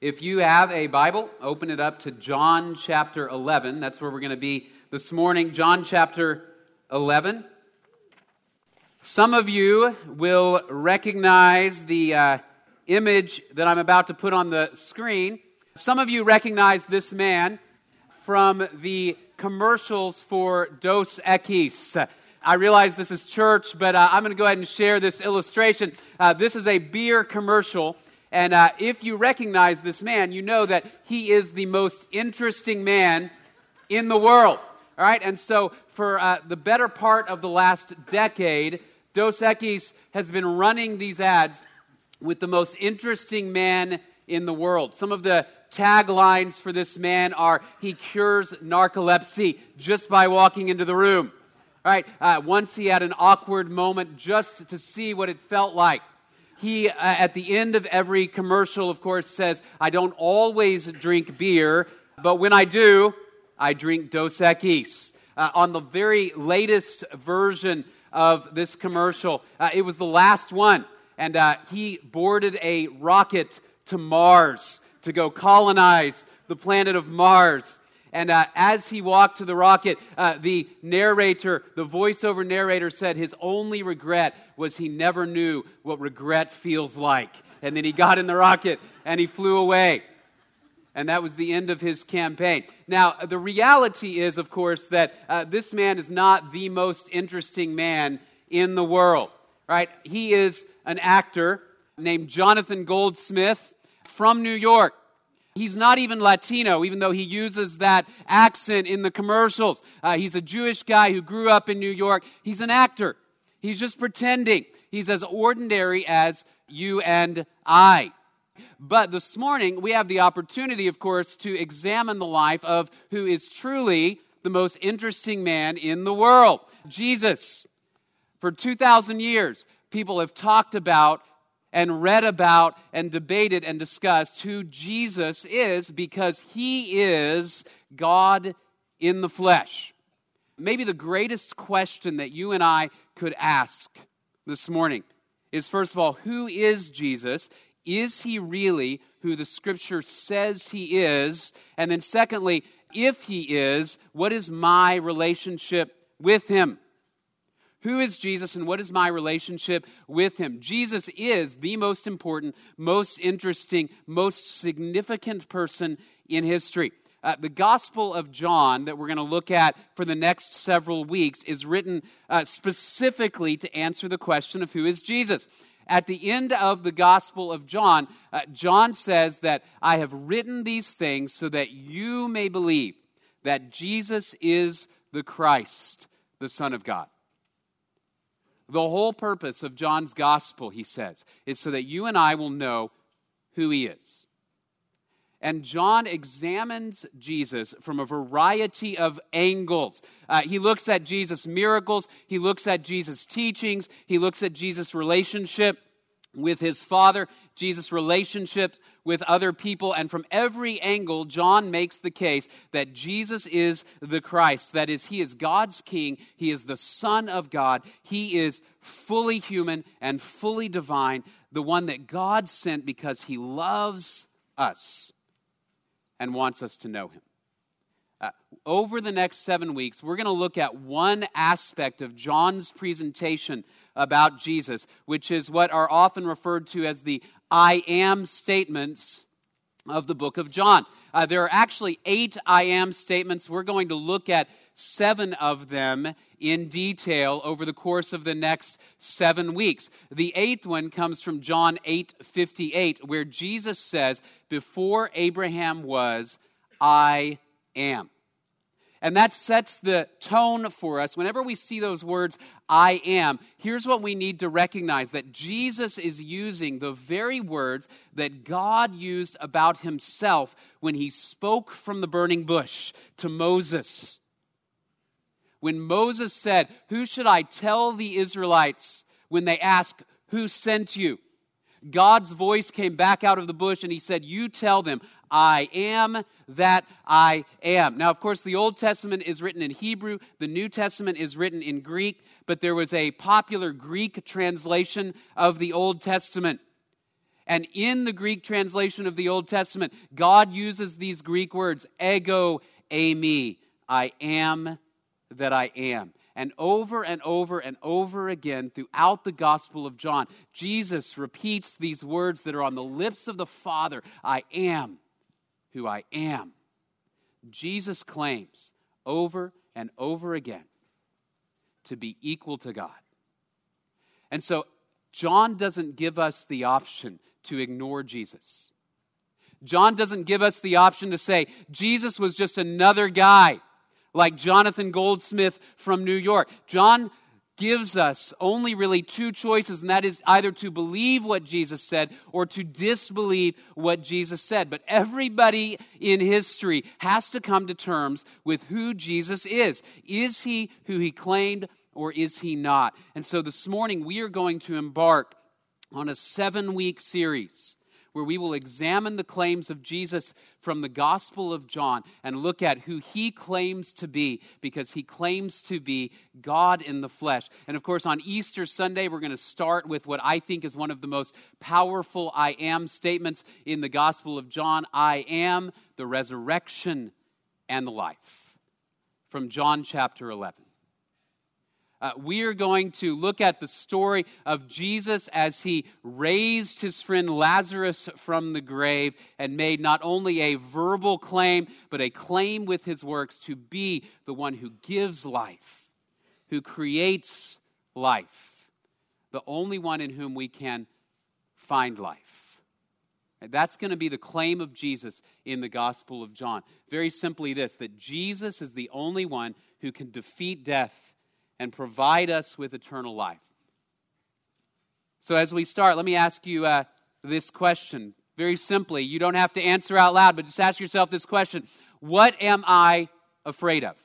If you have a Bible, open it up to John chapter 11. That's where we're going to be this morning. John chapter 11. Some of you will recognize the uh, image that I'm about to put on the screen. Some of you recognize this man from the commercials for Dos Equis. I realize this is church, but uh, I'm going to go ahead and share this illustration. Uh, this is a beer commercial and uh, if you recognize this man, you know that he is the most interesting man in the world. All right, and so for uh, the better part of the last decade, Dos Equis has been running these ads with the most interesting man in the world. Some of the taglines for this man are he cures narcolepsy just by walking into the room. All right, uh, once he had an awkward moment just to see what it felt like he, uh, at the end of every commercial, of course, says, I don't always drink beer, but when I do, I drink Dos Equis. Uh, on the very latest version of this commercial, uh, it was the last one, and uh, he boarded a rocket to Mars to go colonize the planet of Mars. And uh, as he walked to the rocket, uh, the narrator, the voiceover narrator said his only regret was he never knew what regret feels like. And then he got in the rocket and he flew away. And that was the end of his campaign. Now, the reality is, of course, that uh, this man is not the most interesting man in the world, right? He is an actor named Jonathan Goldsmith from New York. He's not even Latino, even though he uses that accent in the commercials. Uh, he's a Jewish guy who grew up in New York. He's an actor. He's just pretending. He's as ordinary as you and I. But this morning, we have the opportunity, of course, to examine the life of who is truly the most interesting man in the world Jesus. For 2,000 years, people have talked about and read about and debated and discussed who Jesus is because he is God in the flesh. Maybe the greatest question that you and I could ask this morning is first of all, who is Jesus? Is he really who the scripture says he is? And then, secondly, if he is, what is my relationship with him? Who is Jesus and what is my relationship with him? Jesus is the most important, most interesting, most significant person in history. Uh, the Gospel of John, that we're going to look at for the next several weeks, is written uh, specifically to answer the question of who is Jesus. At the end of the Gospel of John, uh, John says that I have written these things so that you may believe that Jesus is the Christ, the Son of God. The whole purpose of John's gospel, he says, is so that you and I will know who he is. And John examines Jesus from a variety of angles. Uh, he looks at Jesus' miracles, he looks at Jesus' teachings, he looks at Jesus' relationship with his Father, Jesus' relationship with other people. And from every angle, John makes the case that Jesus is the Christ. That is, he is God's King, he is the Son of God, he is fully human and fully divine, the one that God sent because he loves us and wants us to know him. Uh, over the next seven weeks, we're going to look at one aspect of John's presentation about Jesus, which is what are often referred to as the I am statements of the book of John. Uh, there are actually eight I am statements. We're going to look at seven of them in detail over the course of the next seven weeks. The eighth one comes from John 8 58, where Jesus says, Before Abraham was, I am. And that sets the tone for us. Whenever we see those words, I am, here's what we need to recognize that Jesus is using the very words that God used about himself when he spoke from the burning bush to Moses. When Moses said, Who should I tell the Israelites when they ask, Who sent you? God's voice came back out of the bush and he said, You tell them, I am that I am. Now, of course, the Old Testament is written in Hebrew, the New Testament is written in Greek, but there was a popular Greek translation of the Old Testament. And in the Greek translation of the Old Testament, God uses these Greek words, ego, eimi, I am that I am. And over and over and over again throughout the Gospel of John, Jesus repeats these words that are on the lips of the Father I am who I am. Jesus claims over and over again to be equal to God. And so, John doesn't give us the option to ignore Jesus. John doesn't give us the option to say, Jesus was just another guy like Jonathan Goldsmith from New York. John gives us only really two choices, and that is either to believe what Jesus said or to disbelieve what Jesus said. But everybody in history has to come to terms with who Jesus is. Is he who he claimed or is he not? And so this morning we are going to embark on a seven week series where we will examine the claims of Jesus from the Gospel of John and look at who he claims to be because he claims to be God in the flesh. And of course, on Easter Sunday, we're going to start with what I think is one of the most powerful I am statements in the Gospel of John I am the resurrection and the life. From John chapter 11. Uh, we are going to look at the story of Jesus as he raised his friend Lazarus from the grave and made not only a verbal claim, but a claim with his works to be the one who gives life, who creates life, the only one in whom we can find life. That's going to be the claim of Jesus in the Gospel of John. Very simply, this that Jesus is the only one who can defeat death and provide us with eternal life. So, as we start, let me ask you uh, this question very simply. You don't have to answer out loud, but just ask yourself this question What am I afraid of?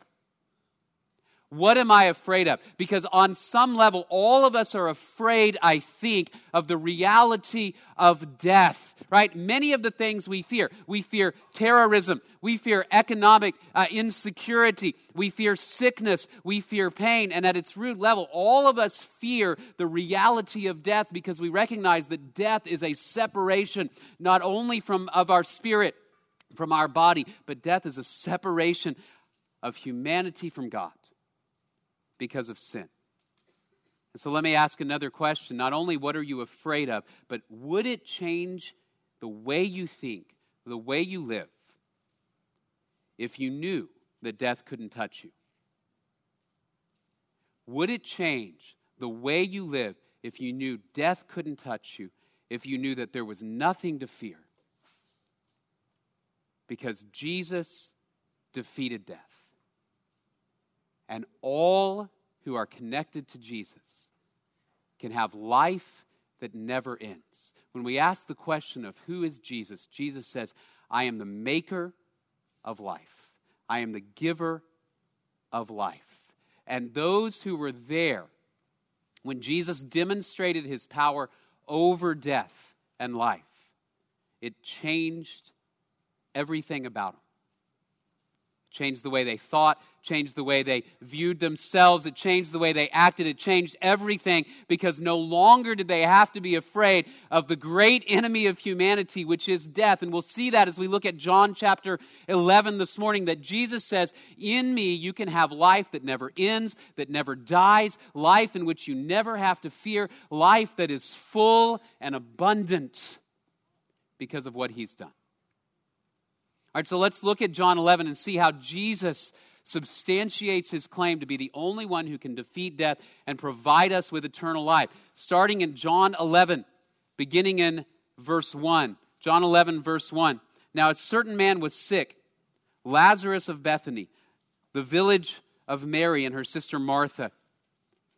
What am I afraid of? Because on some level, all of us are afraid, I think, of the reality of death, right? Many of the things we fear. We fear terrorism. We fear economic uh, insecurity. We fear sickness. We fear pain. And at its root level, all of us fear the reality of death because we recognize that death is a separation not only from, of our spirit, from our body, but death is a separation of humanity from God because of sin. And so let me ask another question. Not only what are you afraid of, but would it change the way you think, the way you live, if you knew that death couldn't touch you? Would it change the way you live if you knew death couldn't touch you, if you knew that there was nothing to fear? Because Jesus defeated death. And all who are connected to Jesus can have life that never ends. When we ask the question of who is Jesus, Jesus says, I am the maker of life, I am the giver of life. And those who were there when Jesus demonstrated his power over death and life, it changed everything about them changed the way they thought, changed the way they viewed themselves, it changed the way they acted, it changed everything because no longer did they have to be afraid of the great enemy of humanity, which is death. And we'll see that as we look at John chapter 11 this morning that Jesus says, In me you can have life that never ends, that never dies, life in which you never have to fear, life that is full and abundant because of what he's done. All right, so let's look at John 11 and see how Jesus substantiates his claim to be the only one who can defeat death and provide us with eternal life. Starting in John 11, beginning in verse 1. John 11, verse 1. Now, a certain man was sick, Lazarus of Bethany, the village of Mary and her sister Martha.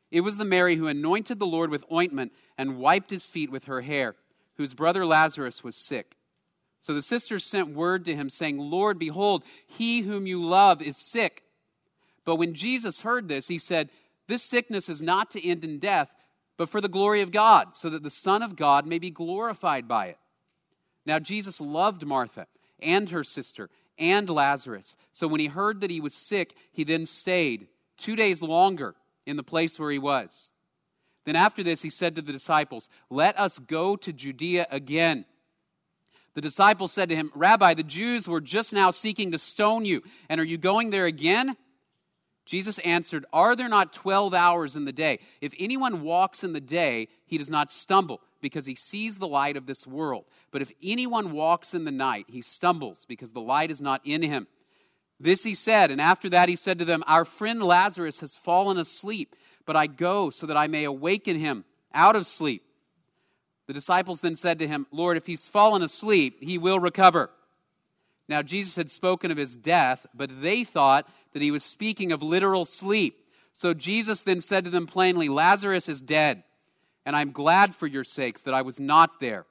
It was the Mary who anointed the Lord with ointment and wiped his feet with her hair, whose brother Lazarus was sick. So the sisters sent word to him, saying, Lord, behold, he whom you love is sick. But when Jesus heard this, he said, This sickness is not to end in death, but for the glory of God, so that the Son of God may be glorified by it. Now, Jesus loved Martha and her sister and Lazarus. So when he heard that he was sick, he then stayed two days longer in the place where he was. Then after this, he said to the disciples, Let us go to Judea again. The disciples said to him, Rabbi, the Jews were just now seeking to stone you, and are you going there again? Jesus answered, Are there not 12 hours in the day? If anyone walks in the day, he does not stumble, because he sees the light of this world. But if anyone walks in the night, he stumbles, because the light is not in him. This he said, and after that he said to them, Our friend Lazarus has fallen asleep but I go so that I may awaken him out of sleep. The disciples then said to him, Lord, if he's fallen asleep, he will recover. Now, Jesus had spoken of his death, but they thought that he was speaking of literal sleep. So Jesus then said to them plainly, Lazarus is dead, and I'm glad for your sakes that I was not there,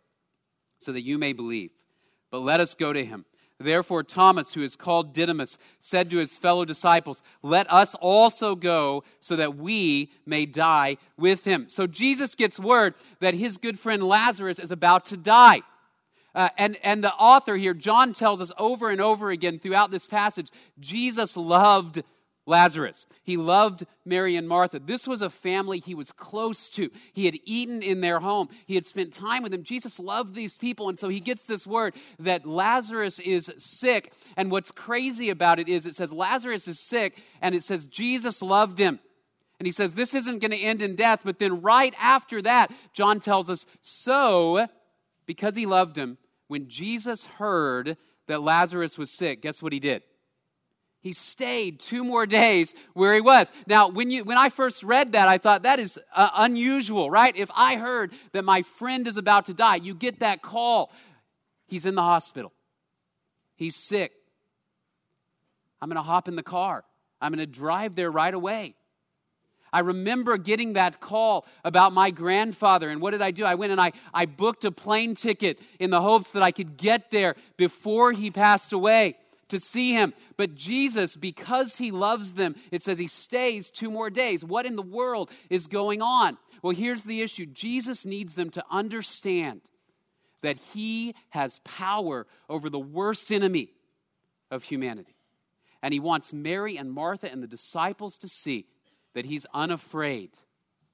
so that you may believe. But let us go to him. Therefore, Thomas, who is called Didymus, said to his fellow disciples, Let us also go so that we may die with him. So Jesus gets word that his good friend Lazarus is about to die. Uh, and, and the author here, John, tells us over and over again throughout this passage Jesus loved Lazarus. He loved Mary and Martha. This was a family he was close to. He had eaten in their home, he had spent time with them. Jesus loved these people, and so he gets this word that Lazarus is sick. And what's crazy about it is it says Lazarus is sick, and it says Jesus loved him. And he says this isn't going to end in death, but then right after that, John tells us so, because he loved him, when Jesus heard that Lazarus was sick, guess what he did? He stayed two more days where he was. Now, when, you, when I first read that, I thought that is uh, unusual, right? If I heard that my friend is about to die, you get that call. He's in the hospital, he's sick. I'm going to hop in the car, I'm going to drive there right away. I remember getting that call about my grandfather. And what did I do? I went and I, I booked a plane ticket in the hopes that I could get there before he passed away to see him. But Jesus, because he loves them, it says he stays two more days. What in the world is going on? Well, here's the issue Jesus needs them to understand that he has power over the worst enemy of humanity. And he wants Mary and Martha and the disciples to see that he's unafraid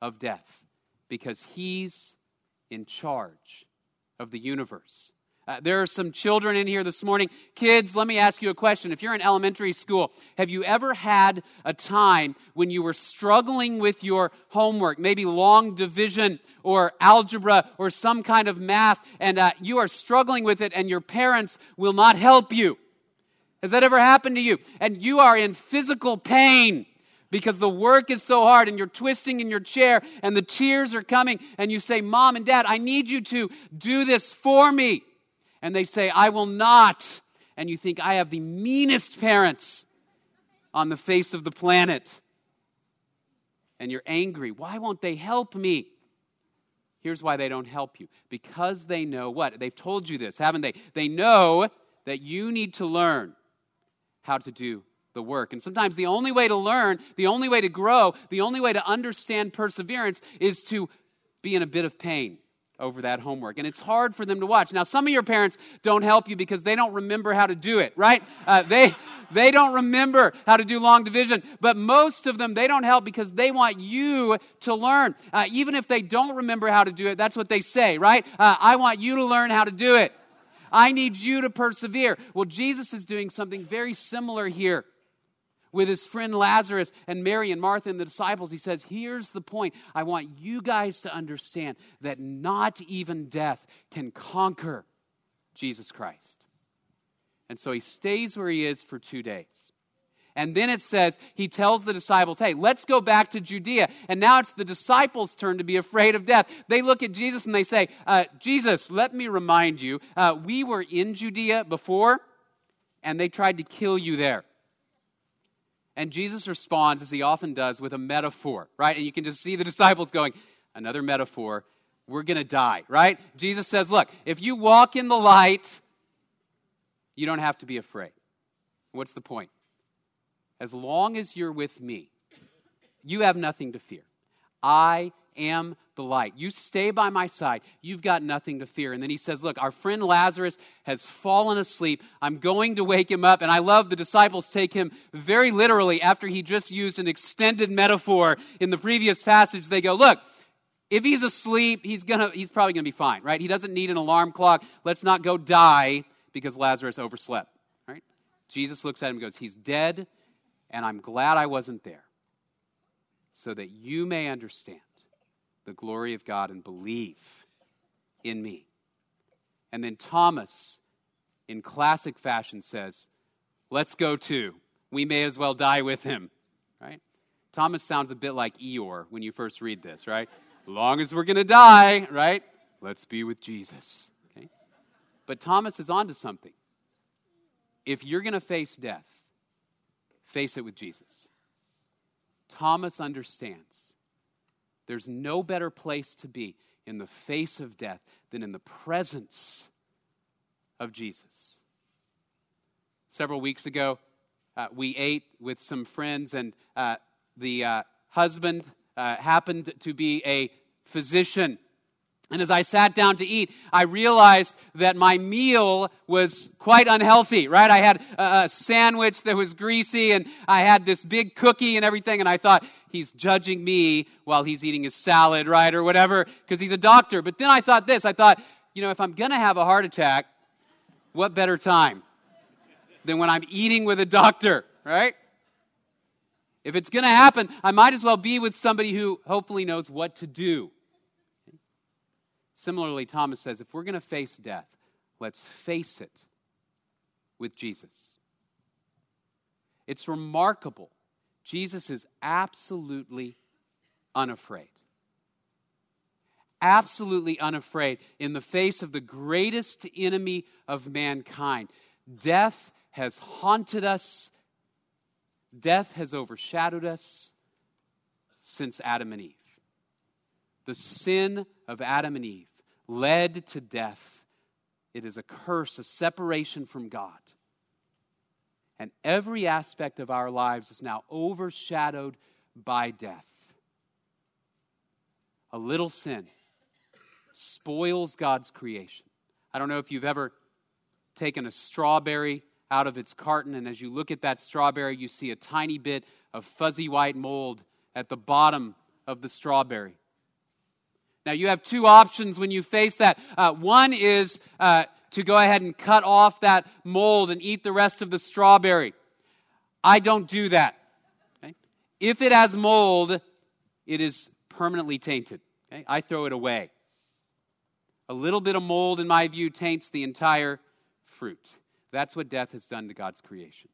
of death because he's in charge of the universe. Uh, there are some children in here this morning. Kids, let me ask you a question. If you're in elementary school, have you ever had a time when you were struggling with your homework, maybe long division or algebra or some kind of math, and uh, you are struggling with it and your parents will not help you? Has that ever happened to you? And you are in physical pain because the work is so hard and you're twisting in your chair and the tears are coming and you say, Mom and Dad, I need you to do this for me and they say, I will not. And you think, I have the meanest parents on the face of the planet. And you're angry. Why won't they help me? Here's why they don't help you because they know what? They've told you this, haven't they? They know that you need to learn how to do the work. And sometimes the only way to learn, the only way to grow, the only way to understand perseverance is to be in a bit of pain over that homework. And it's hard for them to watch. Now, some of your parents don't help you because they don't remember how to do it, right? Uh, they, they don't remember how to do long division. But most of them, they don't help because they want you to learn. Uh, even if they don't remember how to do it, that's what they say, right? Uh, I want you to learn how to do it. I need you to persevere. Well, Jesus is doing something very similar here with his friend Lazarus and Mary and Martha and the disciples, he says, Here's the point. I want you guys to understand that not even death can conquer Jesus Christ. And so he stays where he is for two days. And then it says, he tells the disciples, hey, let's go back to Judea. And now it's the disciples' turn to be afraid of death. They look at Jesus and they say, uh, Jesus, let me remind you, uh, we were in Judea before, and they tried to kill you there. And Jesus responds, as he often does, with a metaphor, right? And you can just see the disciples going, another metaphor. We're going to die, right? Jesus says, look, if you walk in the light, you don't have to be afraid. What's the point? As long as you're with me, you have nothing to fear. I am the light. You stay by my side. You've got nothing to fear. And then he says, Look, our friend Lazarus has fallen asleep. I'm going to wake him up. And I love the disciples take him very literally after he just used an extended metaphor in the previous passage. They go, Look, If he's asleep, he's, gonna, he's probably going to be fine, right? He doesn't need an alarm clock. Let's not go die because Lazarus overslept, right? Jesus looks at him and goes, He's dead, and I'm glad I wasn't there so that you may understand the glory of God and believe in me. And then Thomas, in classic fashion, says, Let's go too. We may as well die with him, right? Thomas sounds a bit like Eeyore when you first read this, right? long as we're going to die, right? Let's be with Jesus. Okay? But Thomas is onto something. If you're going to face death, face it with Jesus. Thomas understands there's no better place to be in the face of death than in the presence of Jesus. Several weeks ago, uh, we ate with some friends, and uh, the uh, husband uh, happened to be a physician. And as I sat down to eat, I realized that my meal was quite unhealthy, right? I had a sandwich that was greasy and I had this big cookie and everything. And I thought, he's judging me while he's eating his salad, right? Or whatever, because he's a doctor. But then I thought this I thought, you know, if I'm going to have a heart attack, what better time than when I'm eating with a doctor, right? If it's going to happen, I might as well be with somebody who hopefully knows what to do. Similarly, Thomas says if we're going to face death, let's face it with Jesus. It's remarkable. Jesus is absolutely unafraid. Absolutely unafraid in the face of the greatest enemy of mankind. Death has haunted us Death has overshadowed us since Adam and Eve. The sin of Adam and Eve led to death. It is a curse, a separation from God. And every aspect of our lives is now overshadowed by death. A little sin spoils God's creation. I don't know if you've ever taken a strawberry out of its carton. And as you look at that strawberry, you see a tiny bit of fuzzy white mold at the bottom of the strawberry. Now, you have two options when you face that. Uh, one is uh, to go ahead and cut off that mold and eat the rest of the strawberry. I don't do that. Okay? If it has mold, it is permanently tainted. Okay? I throw it away. A little bit of mold, in my view, taints the entire fruit. That's what death has done to God's creation.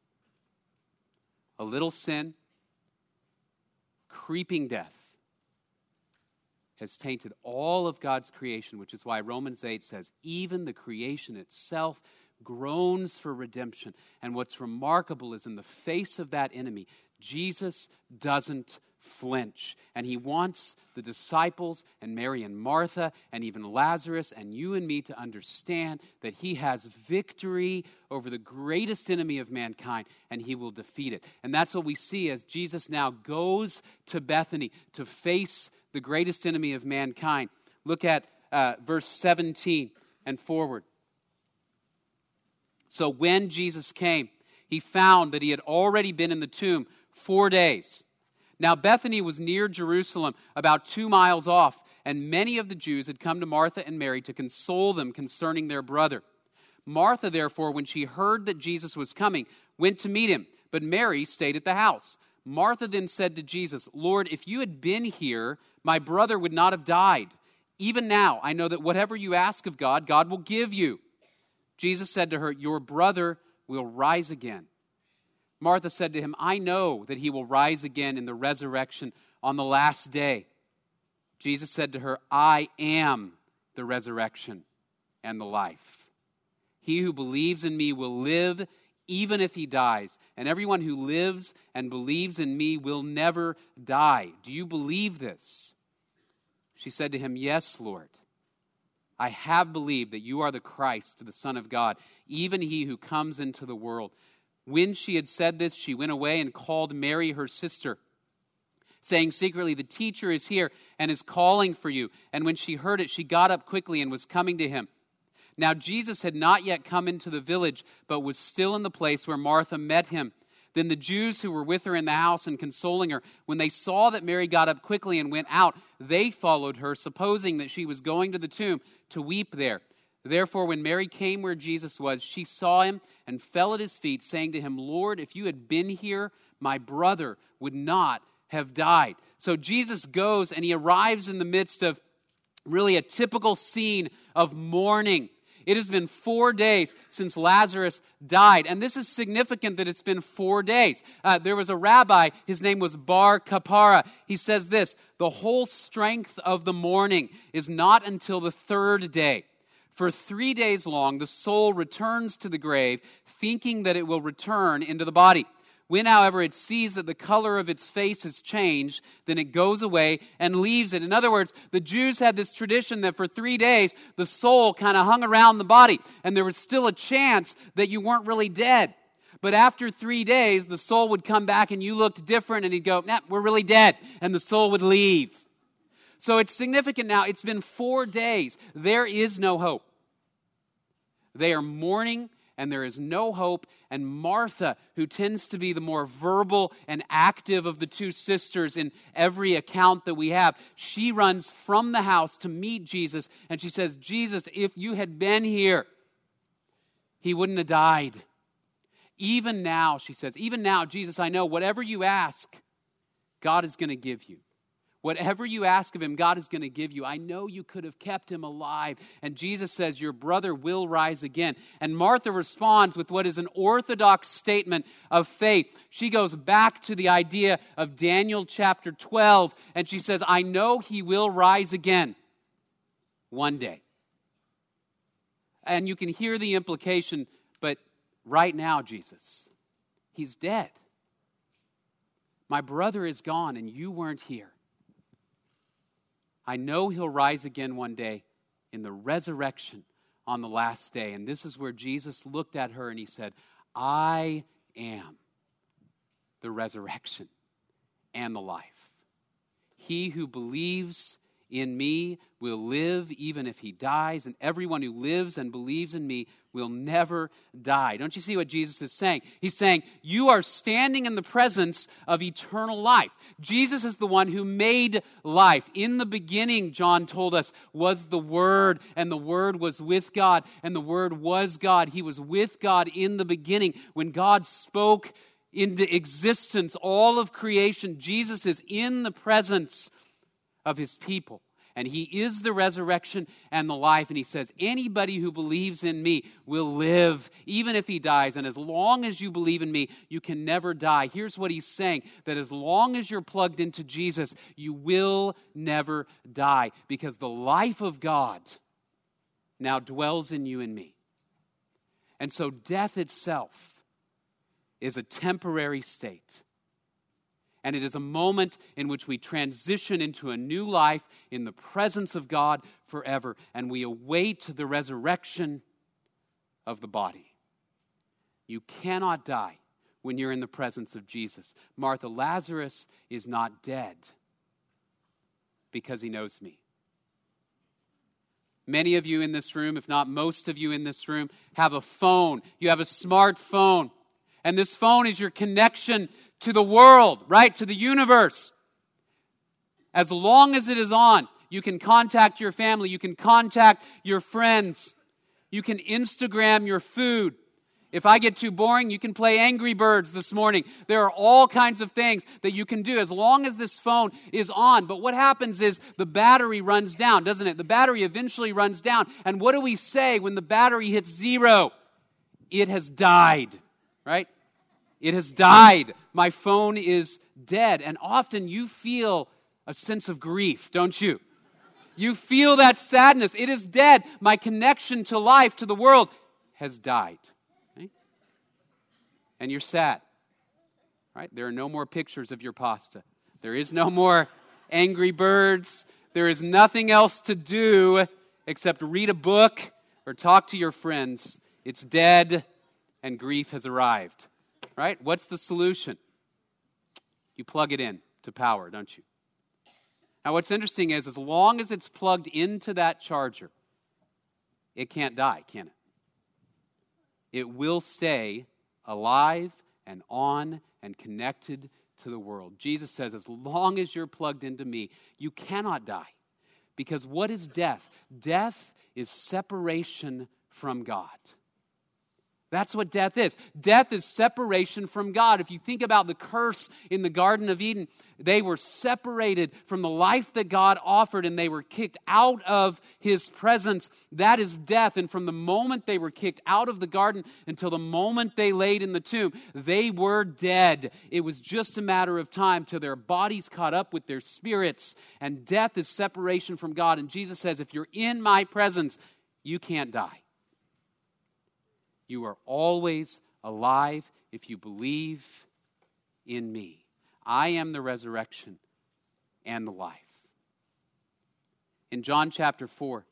A little sin, creeping death, has tainted all of God's creation, which is why Romans 8 says, even the creation itself groans for redemption. And what's remarkable is in the face of that enemy, Jesus doesn't flinch. And he wants the disciples and Mary and Martha and even Lazarus and you and me to understand that he has victory over the greatest enemy of mankind and he will defeat it. And that's what we see as Jesus now goes to Bethany to face the greatest enemy of mankind. Look at uh, verse 17 and forward. So when Jesus came, he found that he had already been in the tomb four days. Now, Bethany was near Jerusalem, about two miles off, and many of the Jews had come to Martha and Mary to console them concerning their brother. Martha, therefore, when she heard that Jesus was coming, went to meet him, but Mary stayed at the house. Martha then said to Jesus, Lord, if you had been here, my brother would not have died. Even now, I know that whatever you ask of God, God will give you. Jesus said to her, Your brother will rise again. Martha said to him, I know that he will rise again in the resurrection on the last day. Jesus said to her, I am the resurrection and the life. He who believes in me will live even if he dies, and everyone who lives and believes in me will never die. Do you believe this? She said to him, Yes, Lord. I have believed that you are the Christ, the Son of God, even he who comes into the world. When she had said this, she went away and called Mary, her sister, saying secretly, The teacher is here and is calling for you. And when she heard it, she got up quickly and was coming to him. Now, Jesus had not yet come into the village, but was still in the place where Martha met him. Then the Jews who were with her in the house and consoling her, when they saw that Mary got up quickly and went out, they followed her, supposing that she was going to the tomb to weep there. Therefore, when Mary came where Jesus was, she saw him and fell at his feet, saying to him, Lord, if you had been here, my brother would not have died. So Jesus goes and he arrives in the midst of really a typical scene of mourning. It has been four days since Lazarus died. And this is significant that it's been four days. Uh, there was a rabbi, his name was Bar Kappara. He says this The whole strength of the mourning is not until the third day. For three days long, the soul returns to the grave, thinking that it will return into the body. When, however, it sees that the color of its face has changed, then it goes away and leaves it. In other words, the Jews had this tradition that for three days the soul kind of hung around the body, and there was still a chance that you weren't really dead. But after three days, the soul would come back and you looked different, and he'd go, nah, we're really dead. And the soul would leave. So it's significant now. It's been four days. There is no hope. They are mourning and there is no hope. And Martha, who tends to be the more verbal and active of the two sisters in every account that we have, she runs from the house to meet Jesus and she says, Jesus, if you had been here, he wouldn't have died. Even now, she says, even now, Jesus, I know whatever you ask, God is going to give you. Whatever you ask of him, God is going to give you. I know you could have kept him alive. And Jesus says, Your brother will rise again. And Martha responds with what is an orthodox statement of faith. She goes back to the idea of Daniel chapter 12, and she says, I know he will rise again one day. And you can hear the implication, but right now, Jesus, he's dead. My brother is gone, and you weren't here. I know he'll rise again one day in the resurrection on the last day. And this is where Jesus looked at her and he said, I am the resurrection and the life. He who believes in me will live even if he dies, and everyone who lives and believes in me will never die. Don't you see what Jesus is saying? He's saying, You are standing in the presence of eternal life. Jesus is the one who made life. In the beginning, John told us, was the Word, and the Word was with God, and the Word was God. He was with God in the beginning. When God spoke into existence all of creation, Jesus is in the presence of his people. And he is the resurrection and the life. And he says, Anybody who believes in me will live, even if he dies. And as long as you believe in me, you can never die. Here's what he's saying that as long as you're plugged into Jesus, you will never die because the life of God now dwells in you and me. And so death itself is a temporary state. And it is a moment in which we transition into a new life in the presence of God forever. And we await the resurrection of the body. You cannot die when you're in the presence of Jesus. Martha, Lazarus is not dead because he knows me. Many of you in this room, if not most of you in this room, have a phone. You have a smartphone. And this phone is your connection to the world, right? To the universe. As long as it is on, you can contact your family, you can contact your friends, you can Instagram your food. If I get too boring, you can play Angry Birds this morning. There are all kinds of things that you can do as long as this phone is on. But what happens is the battery runs down, doesn't it? The battery eventually runs down. And what do we say when the battery hits zero? It has died, right? It has died. My phone is dead. And often you feel a sense of grief, don't you? You feel that sadness. It is dead. My connection to life, to the world, has died. Okay? And you're sad. Right? There are no more pictures of your pasta. There is no more angry birds. There is nothing else to do except read a book or talk to your friends. It's dead, and grief has arrived right? What's the solution? You plug it in to power, don't you? Now, what's interesting is as long as it's plugged into that charger, it can't die, can it? It will stay alive and on and connected to the world. Jesus says, as long as you're plugged into me, you cannot die. Because what is death? Death is separation from God. That's what death is. Death is separation from God. If you think about the curse in the Garden of Eden, they were separated from the life that God offered and they were kicked out of His presence. That is death. And from the moment they were kicked out of the garden until the moment they laid in the tomb, they were dead. It was just a matter of time till their bodies caught up with their spirits. And death is separation from God. And Jesus says, if you're in my presence, you can't die. You are always alive if you believe in me. I am the resurrection and the life. In John chapter 4,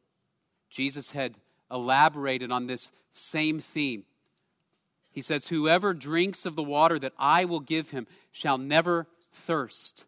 Jesus had elaborated on this same theme. He says, Whoever drinks of the water that I will give him shall never thirst.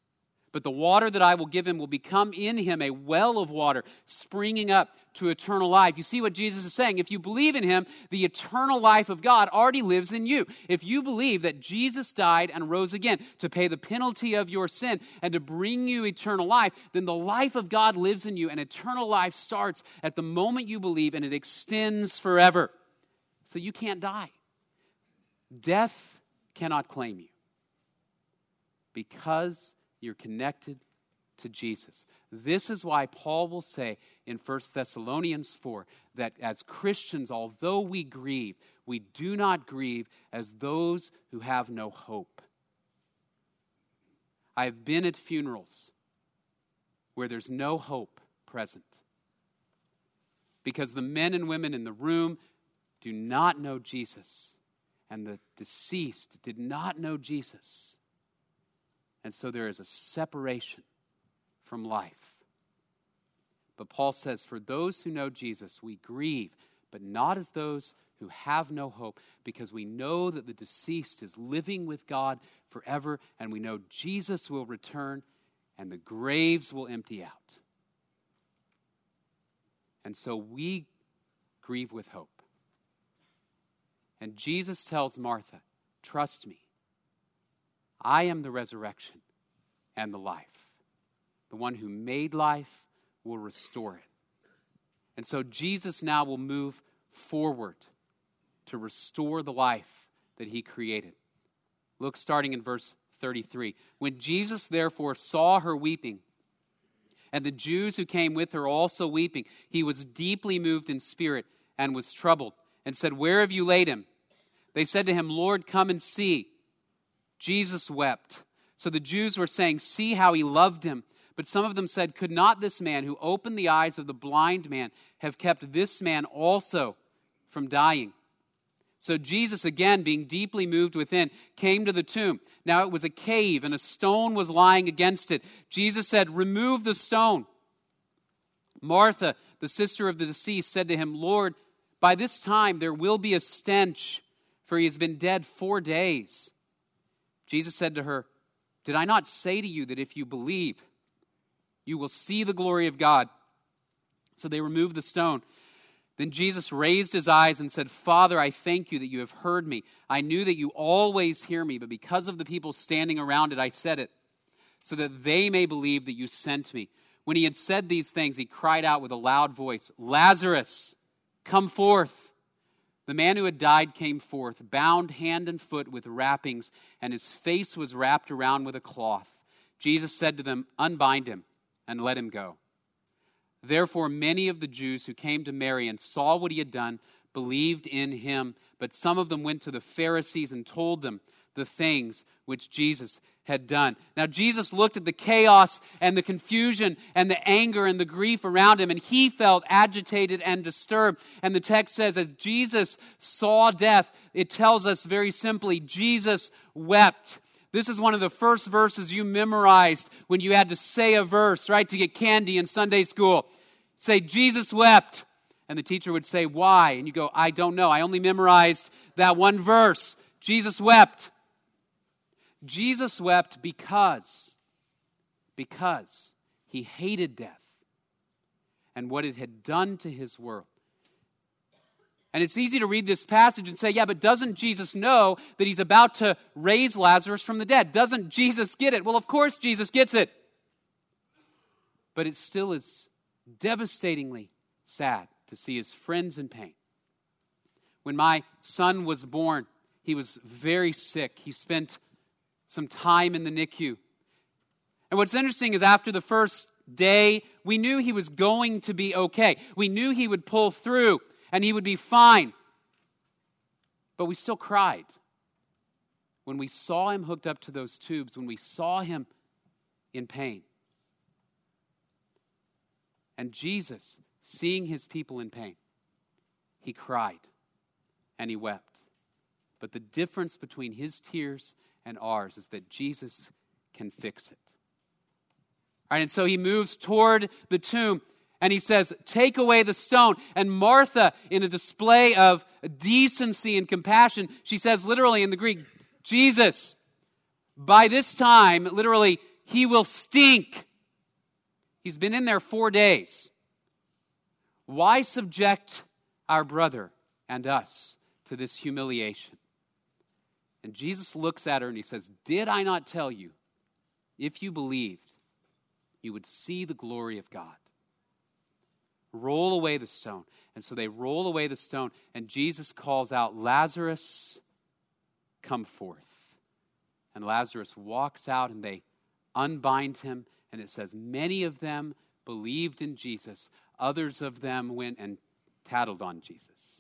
But the water that I will give him will become in him a well of water springing up to eternal life. You see what Jesus is saying? If you believe in him, the eternal life of God already lives in you. If you believe that Jesus died and rose again to pay the penalty of your sin and to bring you eternal life, then the life of God lives in you, and eternal life starts at the moment you believe and it extends forever. So you can't die. Death cannot claim you because you're connected to Jesus. This is why Paul will say in 1 Thessalonians 4 that as Christians, although we grieve, we do not grieve as those who have no hope. I've been at funerals where there's no hope present because the men and women in the room do not know Jesus, and the deceased did not know Jesus. And so there is a separation from life. But Paul says, for those who know Jesus, we grieve, but not as those who have no hope, because we know that the deceased is living with God forever, and we know Jesus will return and the graves will empty out. And so we grieve with hope. And Jesus tells Martha, Trust me, I am the resurrection and the life. The one who made life will restore it. And so Jesus now will move forward to restore the life that he created. Look, starting in verse 33. When Jesus therefore saw her weeping, and the Jews who came with her also weeping, he was deeply moved in spirit and was troubled, and said, Where have you laid him? They said to him, Lord, come and see. Jesus wept. So the Jews were saying, See how he loved him. But some of them said, Could not this man who opened the eyes of the blind man have kept this man also from dying? So Jesus, again, being deeply moved within, came to the tomb. Now it was a cave, and a stone was lying against it. Jesus said, Remove the stone. Martha, the sister of the deceased, said to him, Lord, by this time there will be a stench, for he has been dead four days. Jesus said to her, Did I not say to you that if you believe, you will see the glory of God? So they removed the stone. Then Jesus raised his eyes and said, Father, I thank you that you have heard me. I knew that you always hear me, but because of the people standing around it, I said it, so that they may believe that you sent me. When he had said these things, he cried out with a loud voice, Lazarus, come forth. The man who had died came forth, bound hand and foot with wrappings, and his face was wrapped around with a cloth. Jesus said to them, Unbind him and let him go. Therefore, many of the Jews who came to Mary and saw what he had done believed in him, but some of them went to the Pharisees and told them the things which Jesus had done. Now, Jesus looked at the chaos and the confusion and the anger and the grief around him, and he felt agitated and disturbed. And the text says, as Jesus saw death, it tells us very simply, Jesus wept. This is one of the first verses you memorized when you had to say a verse, right, to get candy in Sunday school. Say, Jesus wept. And the teacher would say, Why? And you go, I don't know. I only memorized that one verse. Jesus wept. Jesus wept because, because he hated death and what it had done to his world. And it's easy to read this passage and say, yeah, but doesn't Jesus know that he's about to raise Lazarus from the dead? Doesn't Jesus get it? Well, of course Jesus gets it. But it still is devastatingly sad to see his friends in pain. When my son was born, he was very sick. He spent some time in the NICU. And what's interesting is after the first day, we knew he was going to be okay. We knew he would pull through and he would be fine. But we still cried. When we saw him hooked up to those tubes, when we saw him in pain. And Jesus, seeing his people in pain, he cried and he wept. But the difference between his tears and ours is that Jesus can fix it. All right, and so he moves toward the tomb and he says, Take away the stone. And Martha, in a display of decency and compassion, she says literally in the Greek, Jesus, by this time, literally, he will stink. He's been in there four days. Why subject our brother and us to this humiliation? And Jesus looks at her and he says, Did I not tell you, if you believed, you would see the glory of God? Roll away the stone. And so they roll away the stone, and Jesus calls out, Lazarus, come forth. And Lazarus walks out, and they unbind him. And it says, Many of them believed in Jesus, others of them went and tattled on Jesus.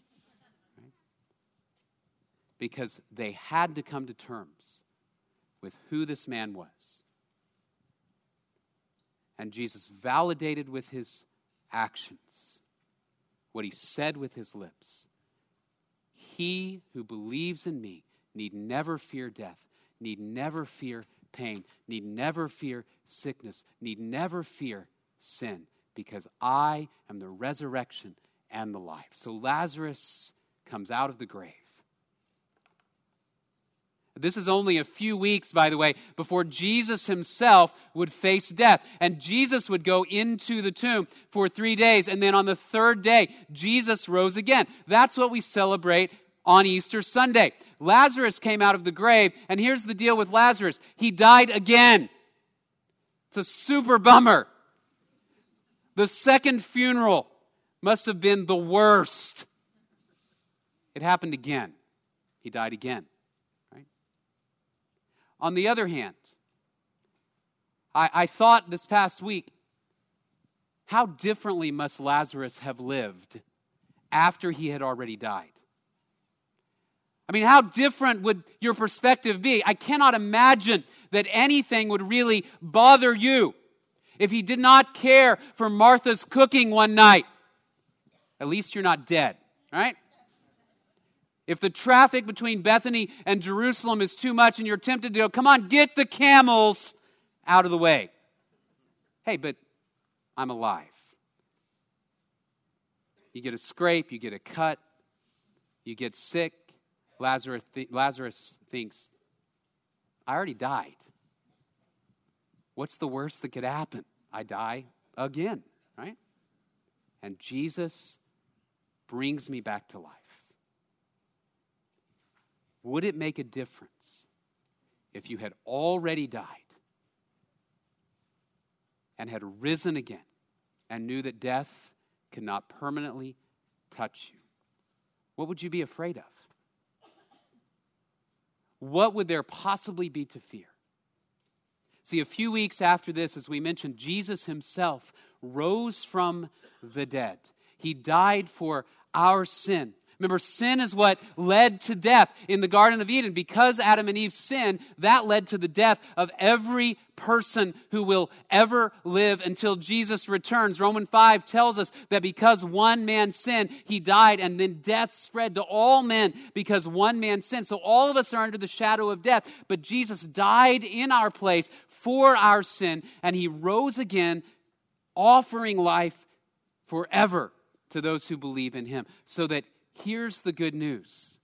Because they had to come to terms with who this man was. And Jesus validated with his actions, what he said with his lips. He who believes in me need never fear death, need never fear pain, need never fear sickness, need never fear sin, because I am the resurrection and the life. So Lazarus comes out of the grave. This is only a few weeks, by the way, before Jesus himself would face death. And Jesus would go into the tomb for three days. And then on the third day, Jesus rose again. That's what we celebrate on Easter Sunday. Lazarus came out of the grave. And here's the deal with Lazarus he died again. It's a super bummer. The second funeral must have been the worst. It happened again. He died again. On the other hand, I, I thought this past week, how differently must Lazarus have lived after he had already died? I mean, how different would your perspective be? I cannot imagine that anything would really bother you if he did not care for Martha's cooking one night. At least you're not dead, right? If the traffic between Bethany and Jerusalem is too much and you're tempted to go, come on, get the camels out of the way. Hey, but I'm alive. You get a scrape, you get a cut, you get sick. Lazarus, th- Lazarus thinks, I already died. What's the worst that could happen? I die again, right? And Jesus brings me back to life. Would it make a difference if you had already died and had risen again and knew that death could not permanently touch you? What would you be afraid of? What would there possibly be to fear? See, a few weeks after this, as we mentioned, Jesus himself rose from the dead. He died for our sin. Remember, sin is what led to death in the Garden of Eden. Because Adam and Eve sinned, that led to the death of every person who will ever live until Jesus returns. Romans 5 tells us that because one man sinned, he died, and then death spread to all men because one man sinned. So all of us are under the shadow of death, but Jesus died in our place for our sin, and he rose again, offering life forever to those who believe in him, so that Here's the good news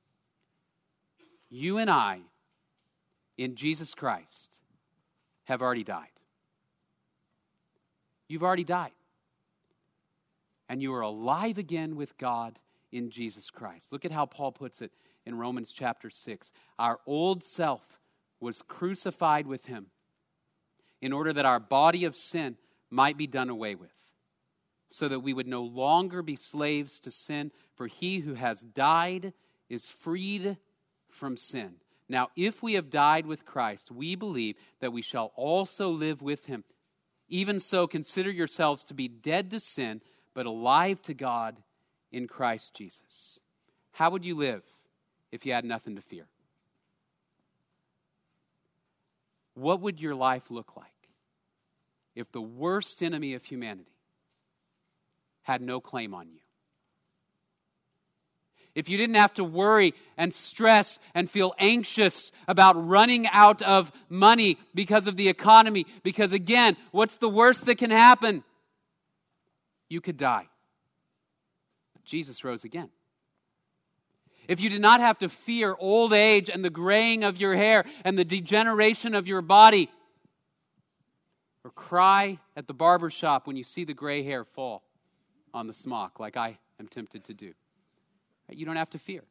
you and I, in Jesus Christ, have already died. You've already died. And you are alive again with God in Jesus Christ. Look at how Paul puts it in Romans chapter 6. Our old self was crucified with him in order that our body of sin might be done away with, so that we would no longer be slaves to sin, for he who has died is freed from sin. Now, if we have died with Christ, we believe that we shall also live with him. Even so, consider yourselves to be dead to sin, but alive to God in Christ Jesus. How would you live if you had nothing to fear? What would your life look like if the worst enemy of humanity had no claim on you? If you didn't have to worry and stress and feel anxious about running out of money because of the economy, because again, what's the worst that can happen? You could die. Jesus rose again. If you did not have to fear old age and the graying of your hair and the degeneration of your body, or cry at the barber shop when you see the gray hair fall on the smock, like I am tempted to do. You don't have to fear.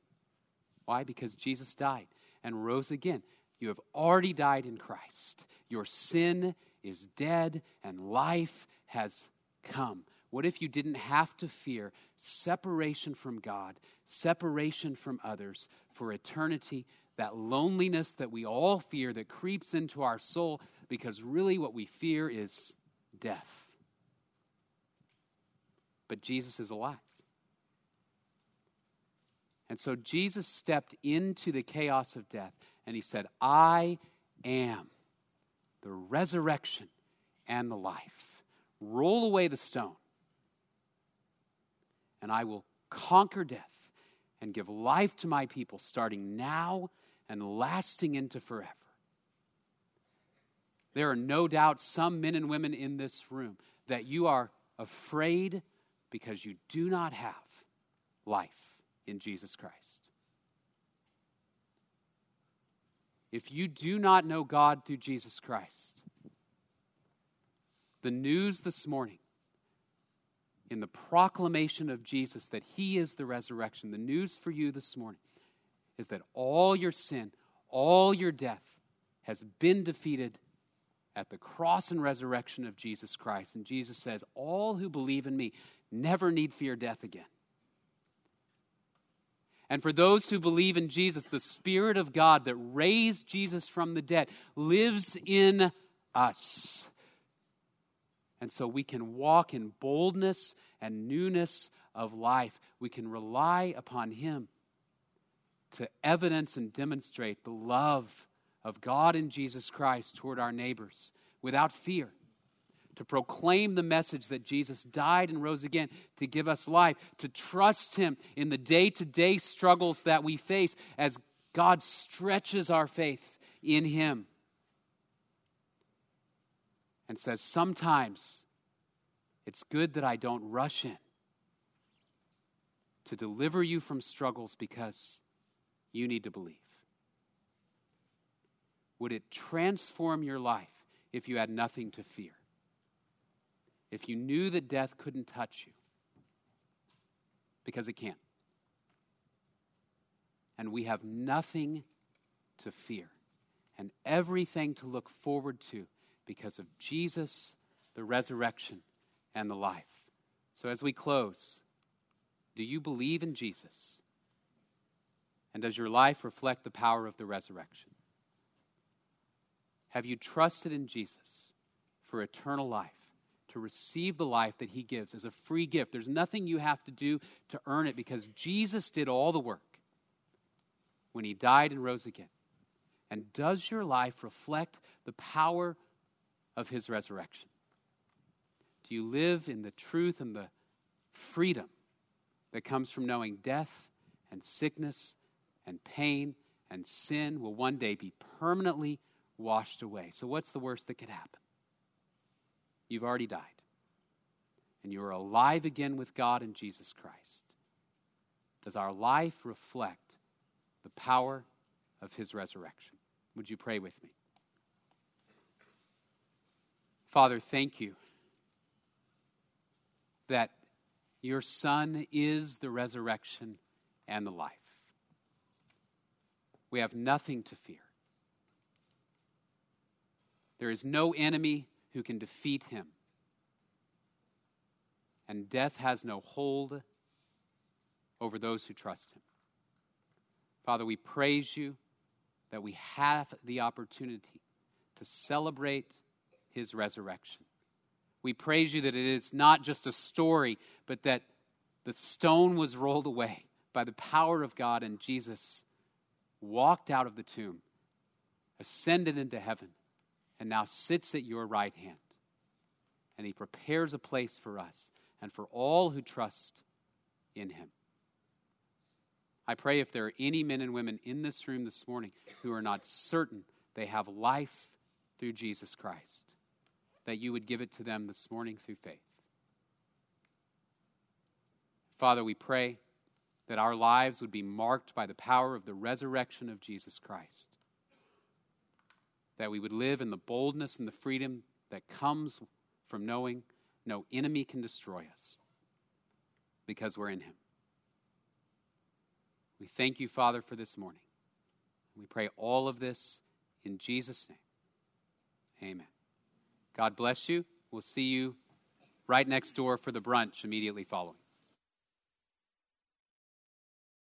Why? Because Jesus died and rose again. You have already died in Christ. Your sin is dead and life has come. What if you didn't have to fear separation from God, separation from others for eternity? That loneliness that we all fear that creeps into our soul because really what we fear is death. But Jesus is alive. And so Jesus stepped into the chaos of death and he said, I am the resurrection and the life. Roll away the stone, and I will conquer death and give life to my people, starting now and lasting into forever. There are no doubt some men and women in this room that you are afraid because you do not have life in Jesus Christ. If you do not know God through Jesus Christ, the news this morning in the proclamation of Jesus that He is the resurrection, the news for you this morning is that all your sin, all your death has been defeated at the cross and resurrection of Jesus Christ. And Jesus says, All who believe in me never need fear death again. And for those who believe in Jesus, the Spirit of God that raised Jesus from the dead lives in us. And so we can walk in boldness and newness of life. We can rely upon Him to evidence and demonstrate the love of God in Jesus Christ toward our neighbors without fear to proclaim the message that Jesus died and rose again to give us life, to trust Him in the day to day struggles that we face as God stretches our faith in Him and says, Sometimes it's good that I don't rush in to deliver you from struggles because you need to believe. Would it transform your life if you had nothing to fear? If you knew that death couldn't touch you, because it can't. And we have nothing to fear and everything to look forward to because of Jesus, the resurrection, and the life. So, as we close, do you believe in Jesus? And does your life reflect the power of the resurrection? Have you trusted in Jesus for eternal life? To receive the life that He gives as a free gift. There's nothing you have to do to earn it because Jesus did all the work when He died and rose again. And does your life reflect the power of His resurrection? Do you live in the truth and the freedom that comes from knowing death and sickness and pain and sin will one day be permanently washed away? So, what's the worst that could happen? You've already died. And you are alive again with God in Jesus Christ. Does our life reflect the power of his resurrection? Would you pray with me? Father, thank you that Your Son is the resurrection and the life. We have nothing to fear. There is no enemy who can defeat him. And death has no hold over those who trust him. Father, we praise you that we have the opportunity to celebrate his resurrection. We praise you that it is not just a story, but that the stone was rolled away by the power of God and Jesus walked out of the tomb, ascended into heaven, and now sits at your right hand. And he prepares a place for us and for all who trust in him. I pray if there are any men and women in this room this morning who are not certain they have life through Jesus Christ, that you would give it to them this morning through faith. Father, we pray that our lives would be marked by the power of the resurrection of Jesus Christ, that we would live in the boldness and the freedom that comes from knowing no enemy can destroy us because we're in Him. We thank you, Father, for this morning. We pray all of this in Jesus' name. Amen. God bless you. We'll see you right next door for the brunch immediately following.